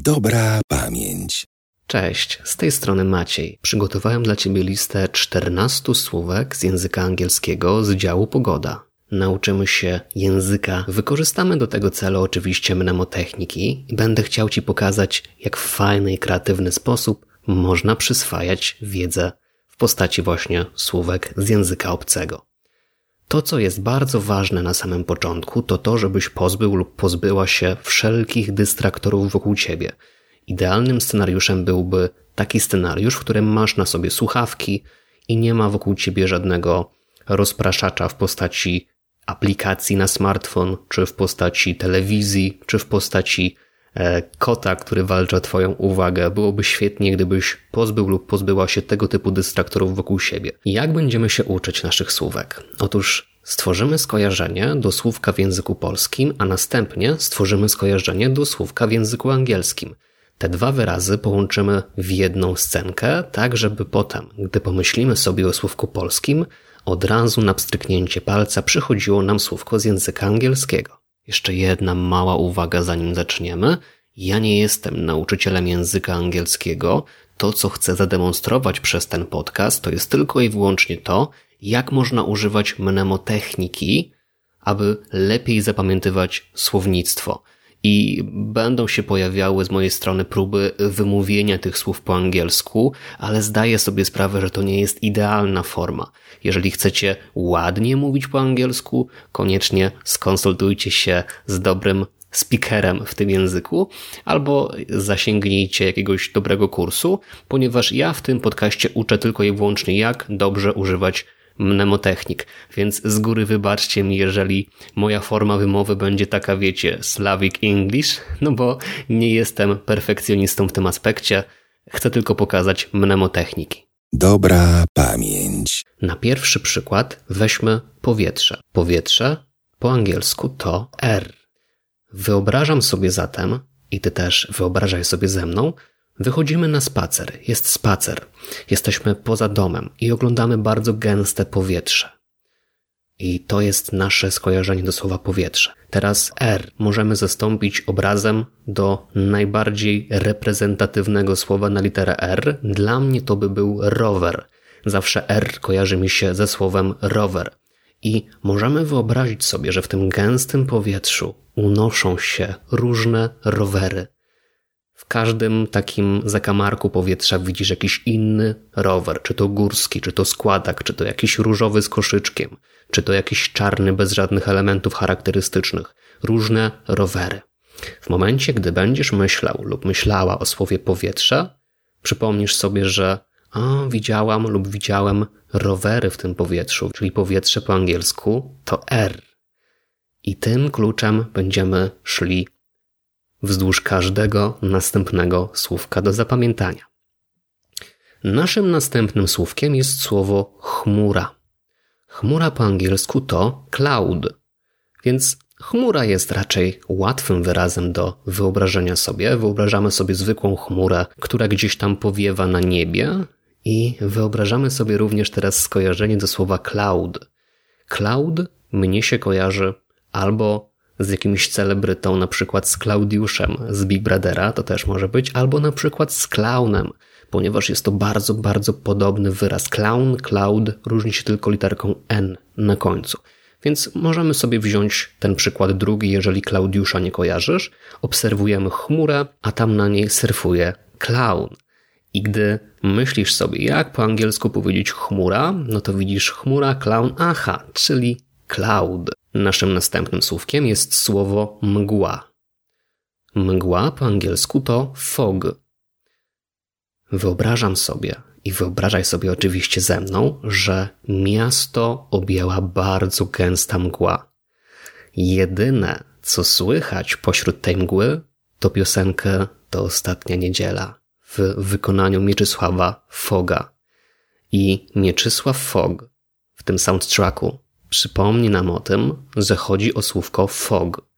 Dobra pamięć. Cześć, z tej strony Maciej. Przygotowałem dla Ciebie listę 14 słówek z języka angielskiego z działu pogoda. Nauczymy się języka. Wykorzystamy do tego celu oczywiście mnemotechniki i będę chciał Ci pokazać, jak w fajny i kreatywny sposób można przyswajać wiedzę w postaci właśnie słówek z języka obcego. To, co jest bardzo ważne na samym początku, to to, żebyś pozbył lub pozbyła się wszelkich dystraktorów wokół ciebie. Idealnym scenariuszem byłby taki scenariusz, w którym masz na sobie słuchawki i nie ma wokół ciebie żadnego rozpraszacza w postaci aplikacji na smartfon, czy w postaci telewizji, czy w postaci kota, który walczy o Twoją uwagę. Byłoby świetnie, gdybyś pozbył lub pozbyła się tego typu dystraktorów wokół siebie. Jak będziemy się uczyć naszych słówek? Otóż stworzymy skojarzenie do słówka w języku polskim, a następnie stworzymy skojarzenie do słówka w języku angielskim. Te dwa wyrazy połączymy w jedną scenkę, tak żeby potem, gdy pomyślimy sobie o słówku polskim, od razu na pstryknięcie palca przychodziło nam słówko z języka angielskiego. Jeszcze jedna mała uwaga zanim zaczniemy. Ja nie jestem nauczycielem języka angielskiego. To, co chcę zademonstrować przez ten podcast, to jest tylko i wyłącznie to, jak można używać mnemotechniki, aby lepiej zapamiętywać słownictwo i będą się pojawiały z mojej strony próby wymówienia tych słów po angielsku, ale zdaję sobie sprawę, że to nie jest idealna forma. Jeżeli chcecie ładnie mówić po angielsku, koniecznie skonsultujcie się z dobrym speakerem w tym języku, albo zasięgnijcie jakiegoś dobrego kursu, ponieważ ja w tym podcaście uczę tylko i wyłącznie jak dobrze używać mnemotechnik, więc z góry wybaczcie mi, jeżeli moja forma wymowy będzie taka, wiecie, Slavic English, no bo nie jestem perfekcjonistą w tym aspekcie, chcę tylko pokazać mnemotechniki. Dobra pamięć. Na pierwszy przykład weźmy powietrze. Powietrze po angielsku to R. Wyobrażam sobie zatem, i ty też wyobrażaj sobie ze mną, Wychodzimy na spacer. Jest spacer. Jesteśmy poza domem i oglądamy bardzo gęste powietrze. I to jest nasze skojarzenie do słowa powietrze. Teraz R możemy zastąpić obrazem do najbardziej reprezentatywnego słowa na literę R. Dla mnie to by był rower. Zawsze R kojarzy mi się ze słowem rower. I możemy wyobrazić sobie, że w tym gęstym powietrzu unoszą się różne rowery każdym takim zakamarku powietrza widzisz jakiś inny rower, czy to górski, czy to składak, czy to jakiś różowy z koszyczkiem, czy to jakiś czarny bez żadnych elementów charakterystycznych. Różne rowery. W momencie, gdy będziesz myślał lub myślała o słowie powietrze, przypomnisz sobie, że a, widziałam lub widziałem rowery w tym powietrzu, czyli powietrze po angielsku to R. I tym kluczem będziemy szli wzdłuż każdego następnego słówka do zapamiętania. Naszym następnym słówkiem jest słowo chmura. Chmura po angielsku to cloud, więc chmura jest raczej łatwym wyrazem do wyobrażenia sobie. Wyobrażamy sobie zwykłą chmurę, która gdzieś tam powiewa na niebie i wyobrażamy sobie również teraz skojarzenie do słowa cloud. Cloud mnie się kojarzy albo z jakimś celebrytą, na przykład z Klaudiuszem z Big Brothera, to też może być, albo na przykład z klaunem, ponieważ jest to bardzo, bardzo podobny wyraz. Clown, cloud różni się tylko literką N na końcu. Więc możemy sobie wziąć ten przykład drugi, jeżeli Klaudiusza nie kojarzysz. Obserwujemy chmurę, a tam na niej surfuje clown. I gdy myślisz sobie, jak po angielsku powiedzieć chmura, no to widzisz chmura, clown, aha, czyli cloud. Naszym następnym słówkiem jest słowo mgła. Mgła po angielsku to fog. Wyobrażam sobie i wyobrażaj sobie oczywiście ze mną, że miasto objęła bardzo gęsta mgła. Jedyne, co słychać pośród tej mgły, to piosenkę To ostatnia niedziela w wykonaniu Mieczysława Foga. I Mieczysław Fog w tym soundtracku przypomni nam o tym, że chodzi o słówko fog.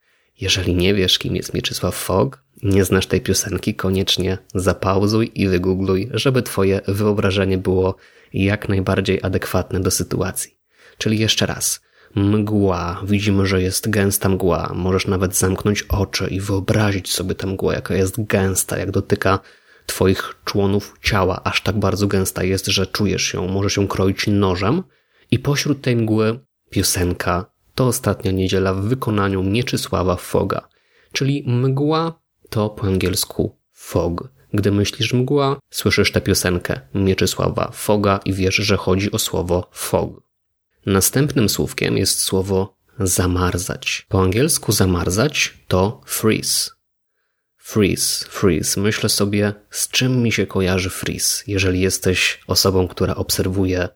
Jeżeli nie wiesz, kim jest Mieczysław Fog, nie znasz tej piosenki, koniecznie zapauzuj i wygoogluj, żeby twoje wyobrażenie było jak najbardziej adekwatne do sytuacji. Czyli jeszcze raz, mgła. Widzimy, że jest gęsta mgła. Możesz nawet zamknąć oczy i wyobrazić sobie tę mgłę, jaka jest gęsta, jak dotyka Twoich członów ciała. Aż tak bardzo gęsta jest, że czujesz ją. Możesz ją kroić nożem. I pośród tej mgły piosenka to ostatnia niedziela w wykonaniu Mieczysława Foga. Czyli mgła to po angielsku fog. Gdy myślisz mgła, słyszysz tę piosenkę Mieczysława Foga i wiesz, że chodzi o słowo fog. Następnym słówkiem jest słowo zamarzać. Po angielsku zamarzać to freeze. Freeze, freeze. Myślę sobie, z czym mi się kojarzy freeze. Jeżeli jesteś osobą, która obserwuje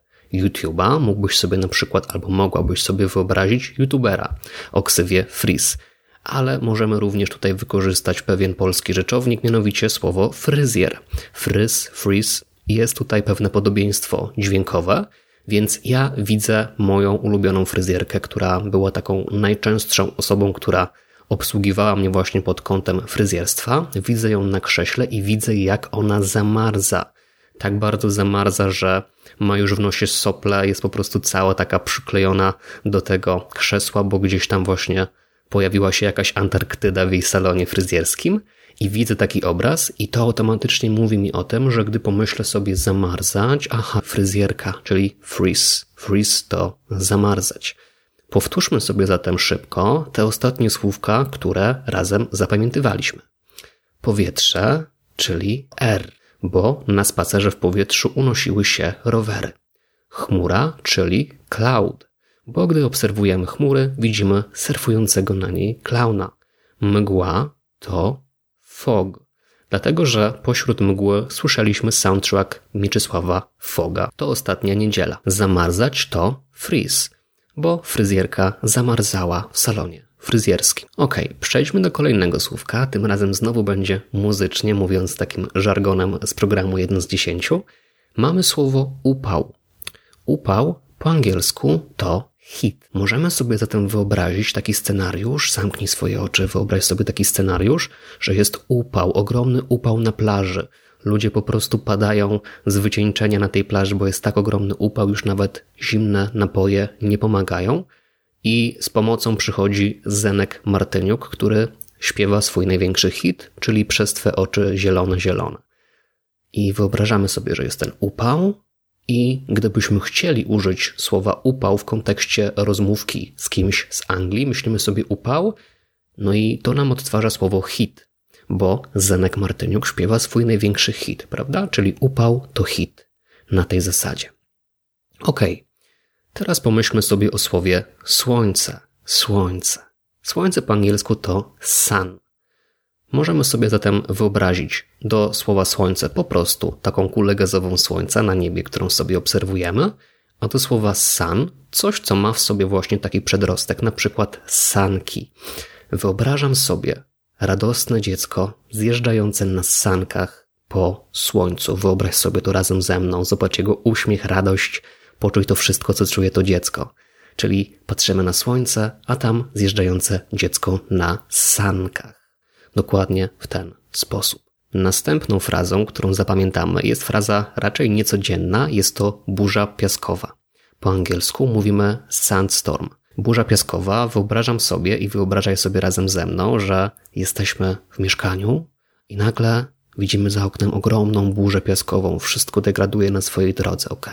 YouTube'a, mógłbyś sobie na przykład, albo mogłabyś sobie wyobrazić YouTubera o ksywie freeze ale możemy również tutaj wykorzystać pewien polski rzeczownik, mianowicie słowo fryzjer. Fryz, freeze, jest tutaj pewne podobieństwo dźwiękowe, więc ja widzę moją ulubioną fryzjerkę, która była taką najczęstszą osobą, która obsługiwała mnie właśnie pod kątem fryzjerstwa. Widzę ją na krześle i widzę, jak ona zamarza. Tak bardzo zamarza, że ma już w nosie sople, jest po prostu cała taka przyklejona do tego krzesła, bo gdzieś tam właśnie pojawiła się jakaś Antarktyda w jej salonie fryzjerskim i widzę taki obraz i to automatycznie mówi mi o tym, że gdy pomyślę sobie zamarzać, aha, fryzjerka, czyli freeze. Freeze to zamarzać. Powtórzmy sobie zatem szybko te ostatnie słówka, które razem zapamiętywaliśmy. Powietrze, czyli R, bo na spacerze w powietrzu unosiły się rowery. Chmura, czyli cloud, bo gdy obserwujemy chmury, widzimy surfującego na niej klauna. Mgła to fog, dlatego że pośród mgły słyszeliśmy soundtrack Mieczysława Foga. To ostatnia niedziela. Zamarzać to freeze, bo fryzjerka zamarzała w salonie fryzjerskim. Ok, przejdźmy do kolejnego słówka. Tym razem znowu będzie muzycznie, mówiąc takim żargonem z programu 1 z 10. Mamy słowo upał. Upał po angielsku to hit. Możemy sobie zatem wyobrazić taki scenariusz, zamknij swoje oczy, wyobraź sobie taki scenariusz, że jest upał, ogromny upał na plaży. Ludzie po prostu padają z wycieńczenia na tej plaży, bo jest tak ogromny upał, już nawet zimne napoje nie pomagają. I z pomocą przychodzi Zenek Martyniuk, który śpiewa swój największy hit, czyli Przez Twe oczy zielone, zielone. I wyobrażamy sobie, że jest ten upał, i gdybyśmy chcieli użyć słowa upał w kontekście rozmówki z kimś z Anglii, myślimy sobie upał, no i to nam odtwarza słowo hit, bo Zenek Martyniuk śpiewa swój największy hit, prawda? Czyli upał to hit na tej zasadzie. Ok, teraz pomyślmy sobie o słowie słońce, słońce. Słońce po angielsku to sun. Możemy sobie zatem wyobrazić do słowa słońce po prostu taką kulę gazową słońca na niebie, którą sobie obserwujemy, a do słowa sun coś, co ma w sobie właśnie taki przedrostek, na przykład sanki. Wyobrażam sobie radosne dziecko zjeżdżające na sankach po słońcu. Wyobraź sobie to razem ze mną, zobacz jego uśmiech, radość, poczuj to wszystko, co czuje to dziecko. Czyli patrzymy na słońce, a tam zjeżdżające dziecko na sankach dokładnie w ten sposób. Następną frazą, którą zapamiętamy, jest fraza raczej niecodzienna, jest to burza piaskowa. Po angielsku mówimy sandstorm. Burza piaskowa, wyobrażam sobie i wyobrażaj sobie razem ze mną, że jesteśmy w mieszkaniu i nagle widzimy za oknem ogromną burzę piaskową, wszystko degraduje na swojej drodze, ok?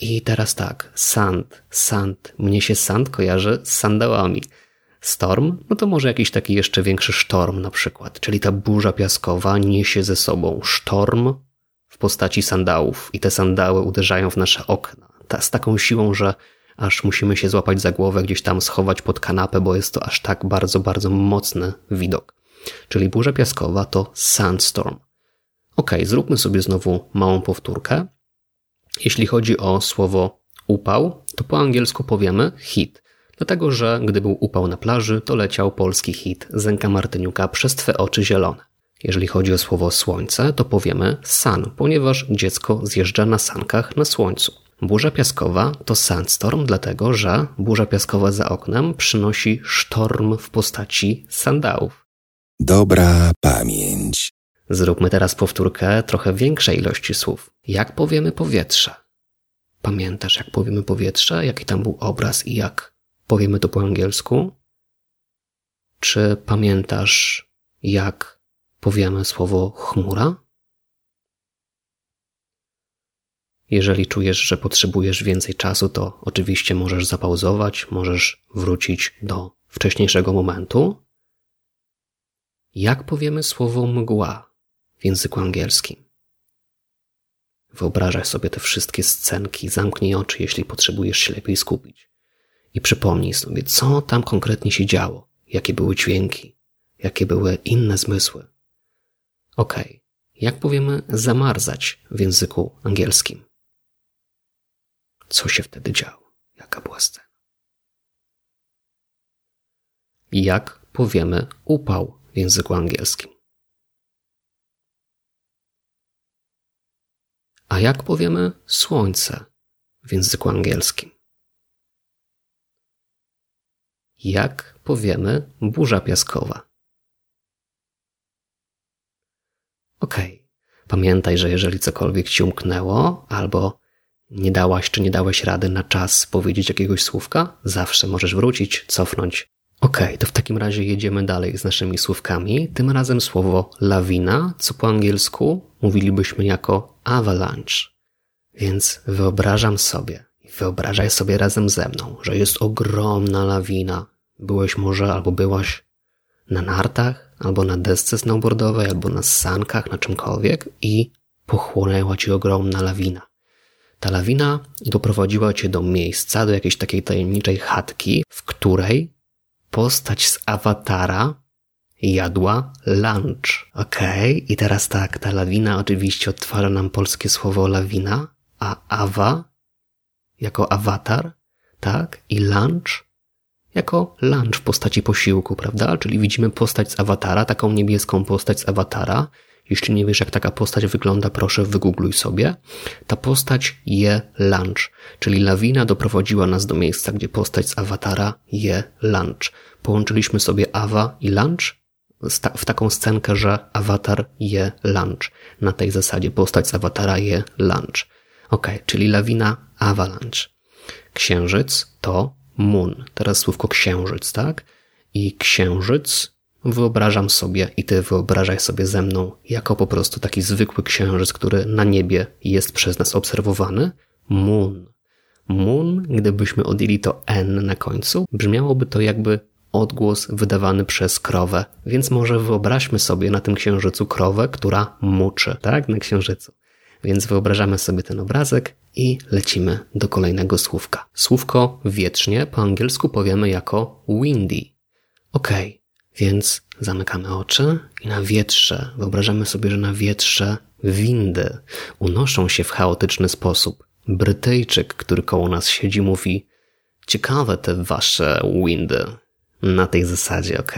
I teraz tak, sand, sand. Mnie się sand kojarzy z sandałami. Storm, no to może jakiś taki jeszcze większy sztorm na przykład, czyli ta burza piaskowa niesie ze sobą sztorm w postaci sandałów i te sandały uderzają w nasze okna ta, z taką siłą, że aż musimy się złapać za głowę, gdzieś tam schować pod kanapę, bo jest to aż tak bardzo, bardzo mocny widok. Czyli burza piaskowa to sandstorm. Ok, zróbmy sobie znowu małą powtórkę. Jeśli chodzi o słowo upał, to po angielsku powiemy hit. Dlatego, że gdy był upał na plaży, to leciał polski hit Zenka Martyniuka przez Twe oczy zielone. Jeżeli chodzi o słowo słońce, to powiemy sun, ponieważ dziecko zjeżdża na sankach na słońcu. Burza piaskowa to sandstorm, dlatego że burza piaskowa za oknem przynosi sztorm w postaci sandałów. Dobra pamięć. Zróbmy teraz powtórkę trochę większej ilości słów. Jak powiemy powietrze? pamiętasz, jak powiemy powietrze, jaki tam był obraz i jak powiemy to po angielsku? Czy pamiętasz, jak powiemy słowo chmura? Jeżeli czujesz, że potrzebujesz więcej czasu, to oczywiście możesz zapauzować, możesz wrócić do wcześniejszego momentu. Jak powiemy słowo mgła w języku angielskim? Wyobrażaj sobie te wszystkie scenki, zamknij oczy, jeśli potrzebujesz się lepiej skupić. I przypomnij sobie, co tam konkretnie się działo, jakie były dźwięki, jakie były inne zmysły. Okay. jak powiemy zamarzać w języku angielskim? Co się wtedy działo? Jaka była scena? Jak powiemy upał w języku angielskim? A jak powiemy słońce w języku angielskim? Jak powiemy burza piaskowa? Okay. Pamiętaj, że jeżeli cokolwiek ci umknęło, albo nie dałaś czy nie dałeś rady na czas powiedzieć jakiegoś słówka, zawsze możesz wrócić, cofnąć. Okay, to w takim razie jedziemy dalej z naszymi słówkami. Tym razem słowo lawina, co po angielsku mówilibyśmy jako avalanche. Więc wyobrażam sobie, wyobrażaj sobie razem ze mną, że jest ogromna lawina. Byłeś może albo byłaś na nartach, albo na desce snowboardowej, albo na sankach, na czymkolwiek i pochłonęła ci ogromna lawina. Ta lawina doprowadziła cię do miejsca, do jakiejś takiej tajemniczej chatki, w której postać z awatara jadła lunch. Okej, okay. i teraz tak, ta lawina oczywiście odtwarza nam polskie słowo lawina, a awa jako awatar, tak, i lunch jako lunch w postaci posiłku, prawda? Czyli widzimy postać z awatara, taką niebieską postać z awatara, jeśli nie wiesz, jak taka postać wygląda, proszę wygoogluj sobie. Ta postać je lunch, czyli lawina doprowadziła nas do miejsca, gdzie postać z awatara je lunch. Połączyliśmy sobie awa i lunch w taką scenkę, że awatar je lunch. Na tej zasadzie postać z awatara je lunch. Ok, czyli lawina avalanche. Księżyc to moon. Teraz słówko księżyc, tak? I księżyc Wyobrażam sobie i ty wyobrażaj sobie ze mną jako po prostu taki zwykły księżyc, który na niebie jest przez nas obserwowany. Moon. Moon, gdybyśmy odjęli to N na końcu, brzmiałoby to jakby odgłos wydawany przez krowę. Więc może wyobraźmy sobie na tym księżycu krowę, która muczy, tak? Na księżycu. Więc wyobrażamy sobie ten obrazek i lecimy do kolejnego słówka. Słówko wietrznie po angielsku powiemy jako windy. Okay. Więc zamykamy oczy i na wietrze, wyobrażamy sobie, że na wietrze windy unoszą się w chaotyczny sposób. Brytyjczyk, który koło nas siedzi, mówi: Ciekawe te wasze windy. Na tej zasadzie, ok?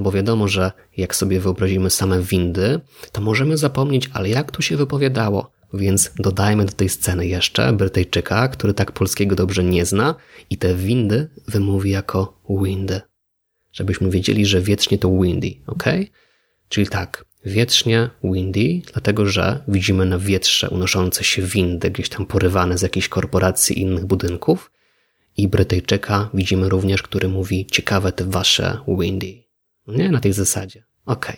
Bo wiadomo, że jak sobie wyobrazimy same windy, to możemy zapomnieć, ale jak tu się wypowiadało. Więc dodajmy do tej sceny jeszcze Brytyjczyka, który tak polskiego dobrze nie zna i te windy wymówi jako windy żebyśmy wiedzieli, że wiecznie to windy, ok? Czyli tak, wiecznie windy, dlatego że widzimy na wietrze unoszące się windy, gdzieś tam porywane z jakiejś korporacji i innych budynków. I Brytyjczyka widzimy również, który mówi ciekawe te wasze windy. Nie? Na tej zasadzie. Ok.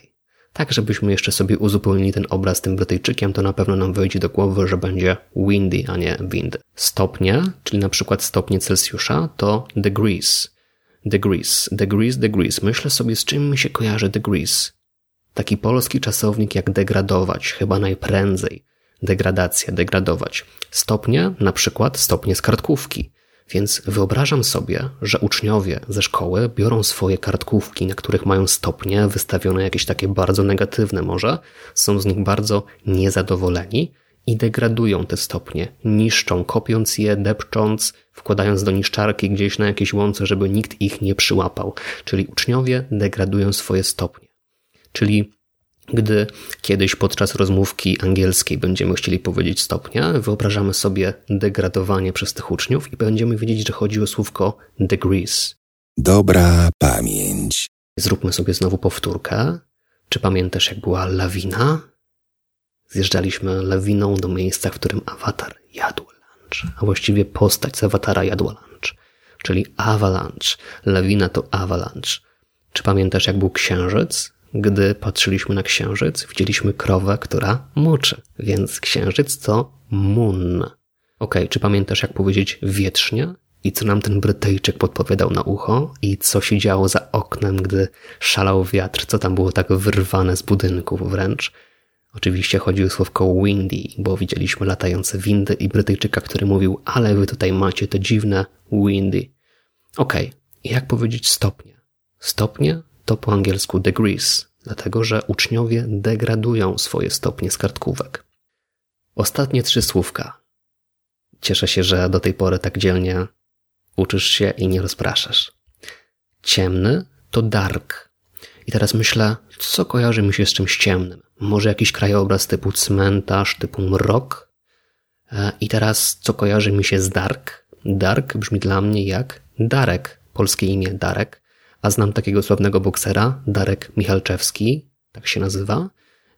Tak, żebyśmy jeszcze sobie uzupełnili ten obraz tym Brytyjczykiem, to na pewno nam wejdzie do głowy, że będzie windy, a nie wind. Stopnie, czyli na przykład stopnie Celsjusza, to degrees. Degrees, degrees, degrees. Myślę sobie, z czym mi się kojarzy degrees. Taki polski czasownik jak degradować, chyba najprędzej. Degradacja, degradować. Stopnie, na przykład stopnie z kartkówki. Więc wyobrażam sobie, że uczniowie ze szkoły biorą swoje kartkówki, na których mają stopnie wystawione jakieś takie bardzo negatywne może, są z nich bardzo niezadowoleni i degradują te stopnie, niszczą, kopiąc je, depcząc, wkładając do niszczarki gdzieś na jakieś łące, żeby nikt ich nie przyłapał. Czyli uczniowie degradują swoje stopnie. Czyli gdy kiedyś podczas rozmówki angielskiej będziemy chcieli powiedzieć stopnia, wyobrażamy sobie degradowanie przez tych uczniów i będziemy wiedzieć, że chodzi o słówko degrees. Dobra pamięć. Zróbmy sobie znowu powtórkę. Czy pamiętasz, jak była lawina? Zjeżdżaliśmy lawiną do miejsca, w którym awatar jadł lunch. a właściwie postać z awatara jadła lunch, czyli avalanche. Lawina to avalanche. Czy pamiętasz, jak był księżyc? Gdy patrzyliśmy na księżyc, widzieliśmy krowę, która muczy, więc księżyc to moon. Ok, czy pamiętasz, jak powiedzieć wietrznia? I co nam ten Brytyjczyk podpowiadał na ucho? I co się działo za oknem, gdy szalał wiatr? Co tam było tak wyrwane z budynków wręcz? Oczywiście chodzi o słówko windy, bo widzieliśmy latające windy i Brytyjczyka, który mówił, ale wy tutaj macie to dziwne windy. Ok, i jak powiedzieć stopnie? Stopnie to po angielsku degrees, dlatego że uczniowie degradują swoje stopnie z kartkówek. Ostatnie trzy słówka. Cieszę się, że do tej pory tak dzielnie uczysz się i nie rozpraszasz. Ciemny to dark. I teraz myślę, co kojarzy mi się z czymś ciemnym? Może jakiś krajobraz typu cmentarz, typu mrok? E, I teraz, co kojarzy mi się z dark? Dark brzmi dla mnie jak Darek, polskie imię Darek, a znam takiego sławnego boksera, Darek Michalczewski, tak się nazywa,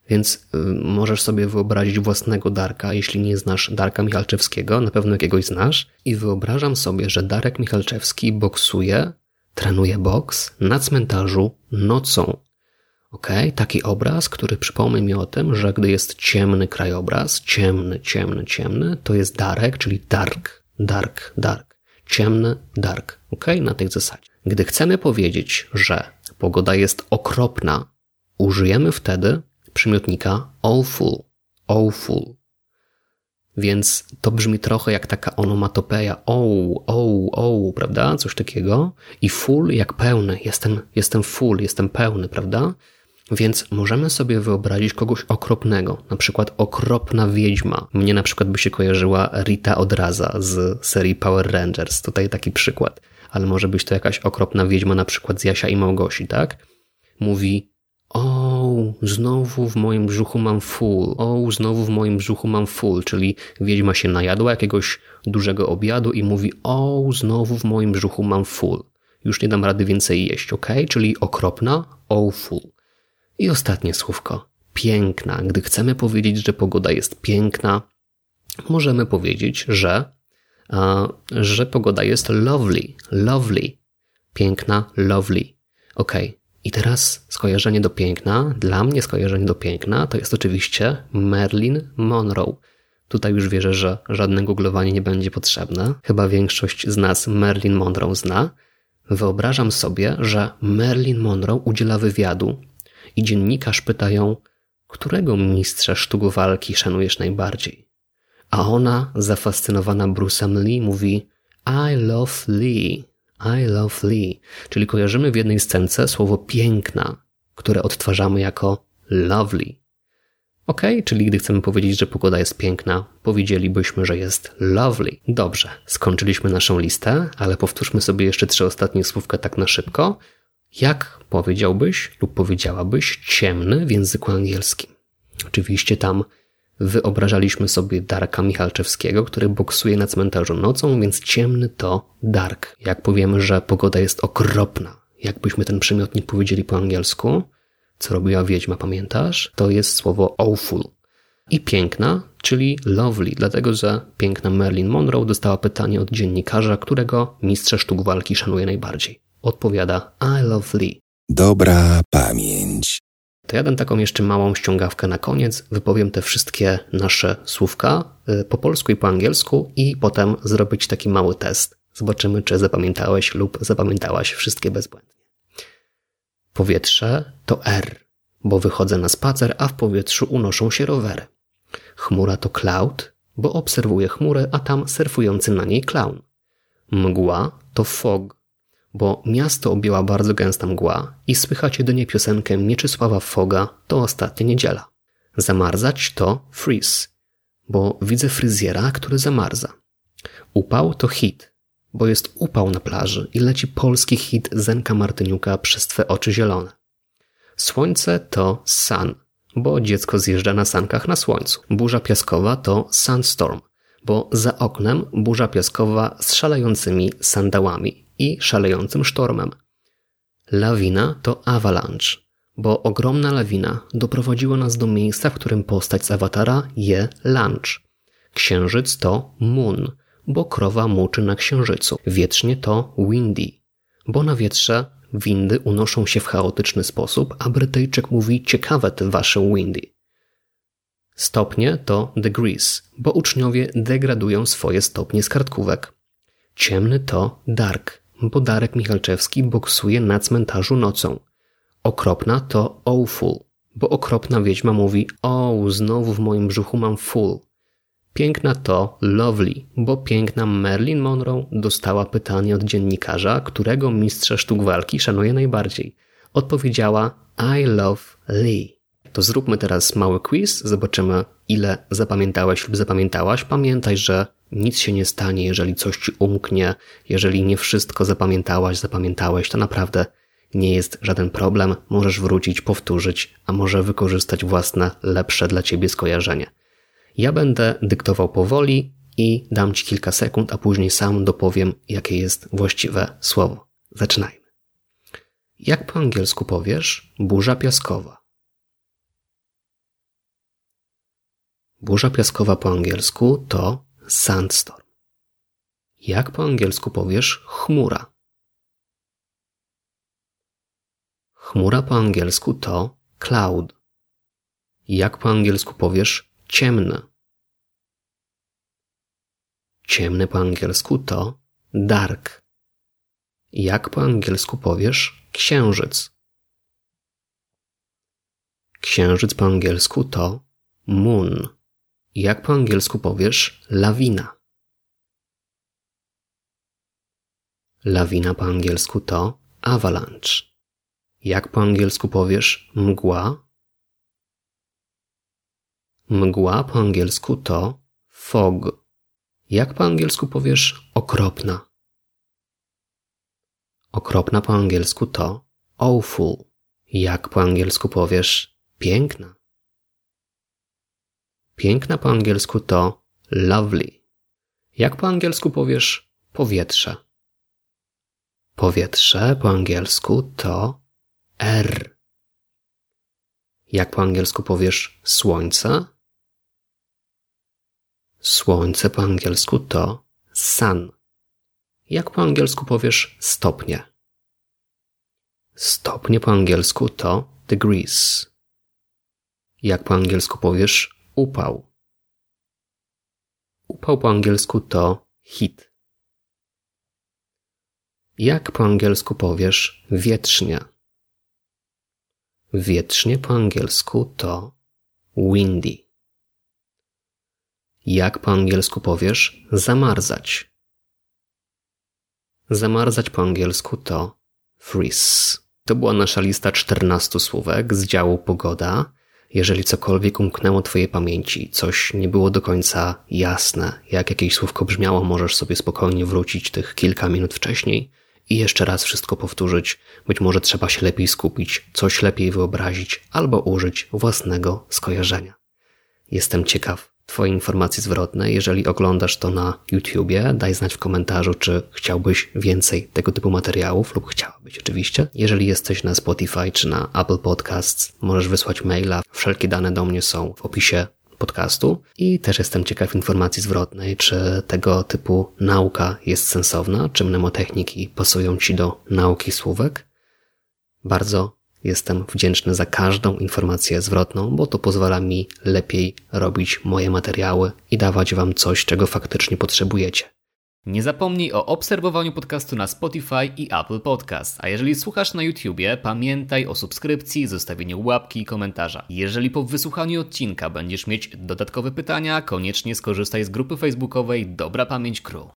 więc y, możesz sobie wyobrazić własnego Darka, jeśli nie znasz Darka Michalczewskiego, na pewno jakiegoś znasz. I wyobrażam sobie, że Darek Michalczewski boksuje, trenuje boks na cmentarzu nocą. Ok, taki obraz, który przypomni mi o tym, że gdy jest ciemny krajobraz, ciemny, ciemny, ciemny, to jest Darek, czyli dark, dark, dark, ciemny, dark. Ok, na tej zasadzie. Gdy chcemy powiedzieć, że pogoda jest okropna, użyjemy wtedy przymiotnika awful, awful. Więc to brzmi trochę jak taka onomatopeja, o, o, o, prawda? Coś takiego. I full jak pełny, jestem, jestem full, jestem pełny, prawda? Więc możemy sobie wyobrazić kogoś okropnego, na przykład okropna wiedźma. Mnie na przykład by się kojarzyła Rita Odraza z serii Power Rangers. Tutaj taki przykład. Ale może być to jakaś okropna wiedźma, na przykład z Jasia i Małgosi, tak? Mówi o, znowu w moim brzuchu mam full. O, znowu w moim brzuchu mam full, czyli wiedźma się najadła jakiegoś dużego obiadu i mówi o, znowu w moim brzuchu mam full. Już nie dam rady więcej jeść, ok? Czyli okropna, o full. I ostatnie słówko. Piękna. Gdy chcemy powiedzieć, że pogoda jest piękna, możemy powiedzieć, że, że pogoda jest lovely. Lovely. Piękna, lovely. Ok. I teraz skojarzenie do piękna. Dla mnie skojarzenie do piękna to jest oczywiście Marilyn Monroe. Tutaj już wierzę, że żadne googlowanie nie będzie potrzebne. Chyba większość z nas Marilyn Monroe zna. Wyobrażam sobie, że Marilyn Monroe udziela wywiadu i dziennikarz pyta ją, którego mistrza sztuk walki szanujesz najbardziej? A ona, zafascynowana Bruce'em Lee, mówi I love Lee. I love Lee, czyli kojarzymy w jednej scence słowo piękna, które odtwarzamy jako lovely. Ok, czyli gdy chcemy powiedzieć, że pogoda jest piękna, powiedzielibyśmy, że jest lovely. Dobrze, skończyliśmy naszą listę, ale powtórzmy sobie jeszcze trzy ostatnie słówka tak na szybko. Jak powiedziałbyś lub powiedziałabyś ciemny w języku angielskim? Oczywiście tam Wyobrażaliśmy sobie Darka Michalczewskiego, który boksuje na cmentarzu nocą, więc ciemny to dark. Jak powiemy, że pogoda jest okropna, jakbyśmy ten przymiotnik powiedzieli po angielsku, co robiła wiedźma, pamiętasz? To jest słowo awful. I piękna, czyli lovely, dlatego że piękna Marilyn Monroe dostała pytanie od dziennikarza, którego mistrza sztuk walki szanuje najbardziej. Odpowiada I love Lee. Dobra pamięć. To ja dam taką jeszcze małą ściągawkę na koniec, wypowiem te wszystkie nasze słówka y, po polsku i po angielsku i potem zrobić taki mały test. Zobaczymy, czy zapamiętałeś lub zapamiętałaś wszystkie bezbłędnie. Powietrze to R, bo wychodzę na spacer, a w powietrzu unoszą się rowery. Chmura to cloud, bo obserwuję chmurę, a tam surfujący na niej clown. Mgła to fog, bo miasto objęła bardzo gęsta mgła i słychać jedynie piosenkę Mieczysława Foga to ostatnia niedziela. Zamarzać to freeze, bo widzę fryzjera, który zamarza. Upał to hit, bo jest upał na plaży i leci polski hit Zenka Martyniuka przez twe oczy zielone. Słońce to sun, bo dziecko zjeżdża na sankach na słońcu. Burza piaskowa to sunstorm, bo za oknem burza piaskowa z szalejącymi sandałami i szalejącym sztormem. Lawina to avalanche, bo ogromna lawina doprowadziła nas do miejsca, w którym postać z awatara je lunch. Księżyc to moon, bo krowa muczy na księżycu. Wietrznie to windy, bo na wietrze windy unoszą się w chaotyczny sposób, a Brytyjczyk mówi ciekawe te wasze windy. Stopnie to degrees, bo uczniowie degradują swoje stopnie z kartkówek. Ciemny to dark, bo Darek Michalczewski boksuje na cmentarzu nocą. Okropna to awful, bo okropna wiedźma mówi o, znowu w moim brzuchu mam full. Piękna to lovely, bo piękna Marilyn Monroe dostała pytanie od dziennikarza, którego mistrza sztuk walki szanuje najbardziej. Odpowiedziała I love Lee. To zróbmy teraz mały quiz, zobaczymy ile zapamiętałeś lub zapamiętałaś. Pamiętaj, że nic się nie stanie, jeżeli coś ci umknie, jeżeli nie wszystko zapamiętałaś, zapamiętałeś, to naprawdę nie jest żaden problem. Możesz wrócić, powtórzyć, a może wykorzystać własne, lepsze dla ciebie skojarzenie. Ja będę dyktował powoli i dam ci kilka sekund, a później sam dopowiem, jakie jest właściwe słowo. Zaczynajmy. Jak po angielsku powiesz burza piaskowa? Burza piaskowa po angielsku to sandstorm. Jak po angielsku powiesz chmura? Chmura po angielsku to cloud. Jak po angielsku powiesz ciemne? Ciemne po angielsku to dark. Jak po angielsku powiesz księżyc? Księżyc po angielsku to moon. Jak po angielsku powiesz lawina? Lawina po angielsku to avalanche. Jak po angielsku powiesz mgła? Mgła po angielsku to fog. Jak po angielsku powiesz okropna? Okropna po angielsku to awful. Jak po angielsku powiesz piękna? Piękna po angielsku to lovely. Jak po angielsku powiesz powietrze? Powietrze po angielsku to air. Jak po angielsku powiesz słońce? Słońce po angielsku to sun. Jak po angielsku powiesz stopnie? Stopnie po angielsku to degrees. Jak po angielsku powiesz upał. Upał po angielsku to hit. Jak po angielsku powiesz wietrznie? Wietrznie po angielsku to windy. Jak po angielsku powiesz zamarzać? Zamarzać po angielsku to freeze. To była nasza lista 14 słówek z działu pogoda. Jeżeli cokolwiek umknęło Twojej pamięci, coś nie było do końca jasne, jak jakieś słówko brzmiało, możesz sobie spokojnie wrócić tych kilka minut wcześniej i jeszcze raz wszystko powtórzyć. Być może trzeba się lepiej skupić, coś lepiej wyobrazić albo użyć własnego skojarzenia. Jestem ciekaw Twojej informacji zwrotnej. Jeżeli oglądasz to na YouTubie, daj znać w komentarzu, czy chciałbyś więcej tego typu materiałów lub chciałabyś oczywiście. Jeżeli jesteś na Spotify czy na Apple Podcasts, możesz wysłać maila. Wszelkie dane do mnie są w opisie podcastu i też jestem ciekaw informacji zwrotnej, czy tego typu nauka jest sensowna, czy mnemotechniki pasują Ci do nauki słówek. Bardzo jestem wdzięczny za każdą informację zwrotną, bo to pozwala mi lepiej robić moje materiały i dawać Wam coś, czego faktycznie potrzebujecie. Nie zapomnij o obserwowaniu podcastu na Spotify i Apple Podcast. A jeżeli słuchasz na YouTubie, pamiętaj o subskrypcji, zostawieniu łapki i komentarza. Jeżeli po wysłuchaniu odcinka będziesz mieć dodatkowe pytania, koniecznie skorzystaj z grupy facebookowej Dobra Pamięć Crew.